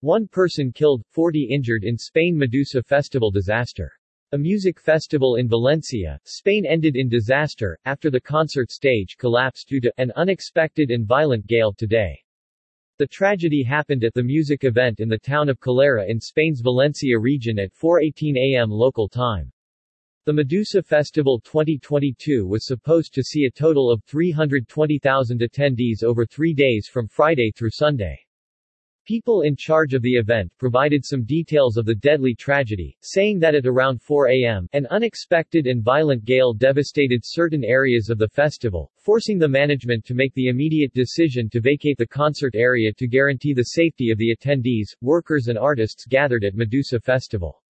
One person killed, 40 injured in Spain Medusa Festival disaster. A music festival in Valencia, Spain ended in disaster, after the concert stage collapsed due to an unexpected and violent gale today. The tragedy happened at the music event in the town of Cullera in Spain's Valencia region at 4.18 am local time. The Medusa Festival 2022 was supposed to see a total of 320,000 attendees over three days from Friday through Sunday. People in charge of the event provided some details of the deadly tragedy, saying that at around 4 a.m., an unexpected and violent gale devastated certain areas of the festival, forcing the management to make the immediate decision to vacate the concert area to guarantee the safety of the attendees, workers and artists gathered at Medusa Festival.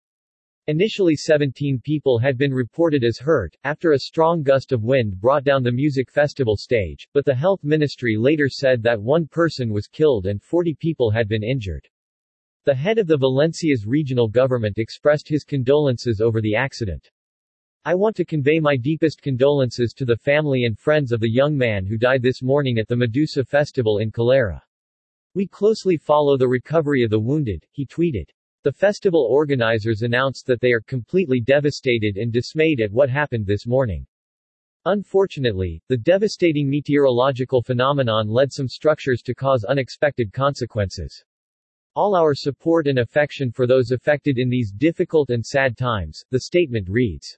Initially 17 people had been reported as hurt, after a strong gust of wind brought down the music festival stage, but the health ministry later said that one person was killed and 40 people had been injured. The head of the Valencia's regional government expressed his condolences over the accident. I want to convey my deepest condolences to the family and friends of the young man who died this morning at the Medusa Festival in Cullera. We closely follow the recovery of the wounded, he tweeted. The festival organizers announced that they are completely devastated and dismayed at what happened this morning. Unfortunately, the devastating meteorological phenomenon led some structures to cause unexpected consequences. All our support and affection for those affected in these difficult and sad times, the statement reads.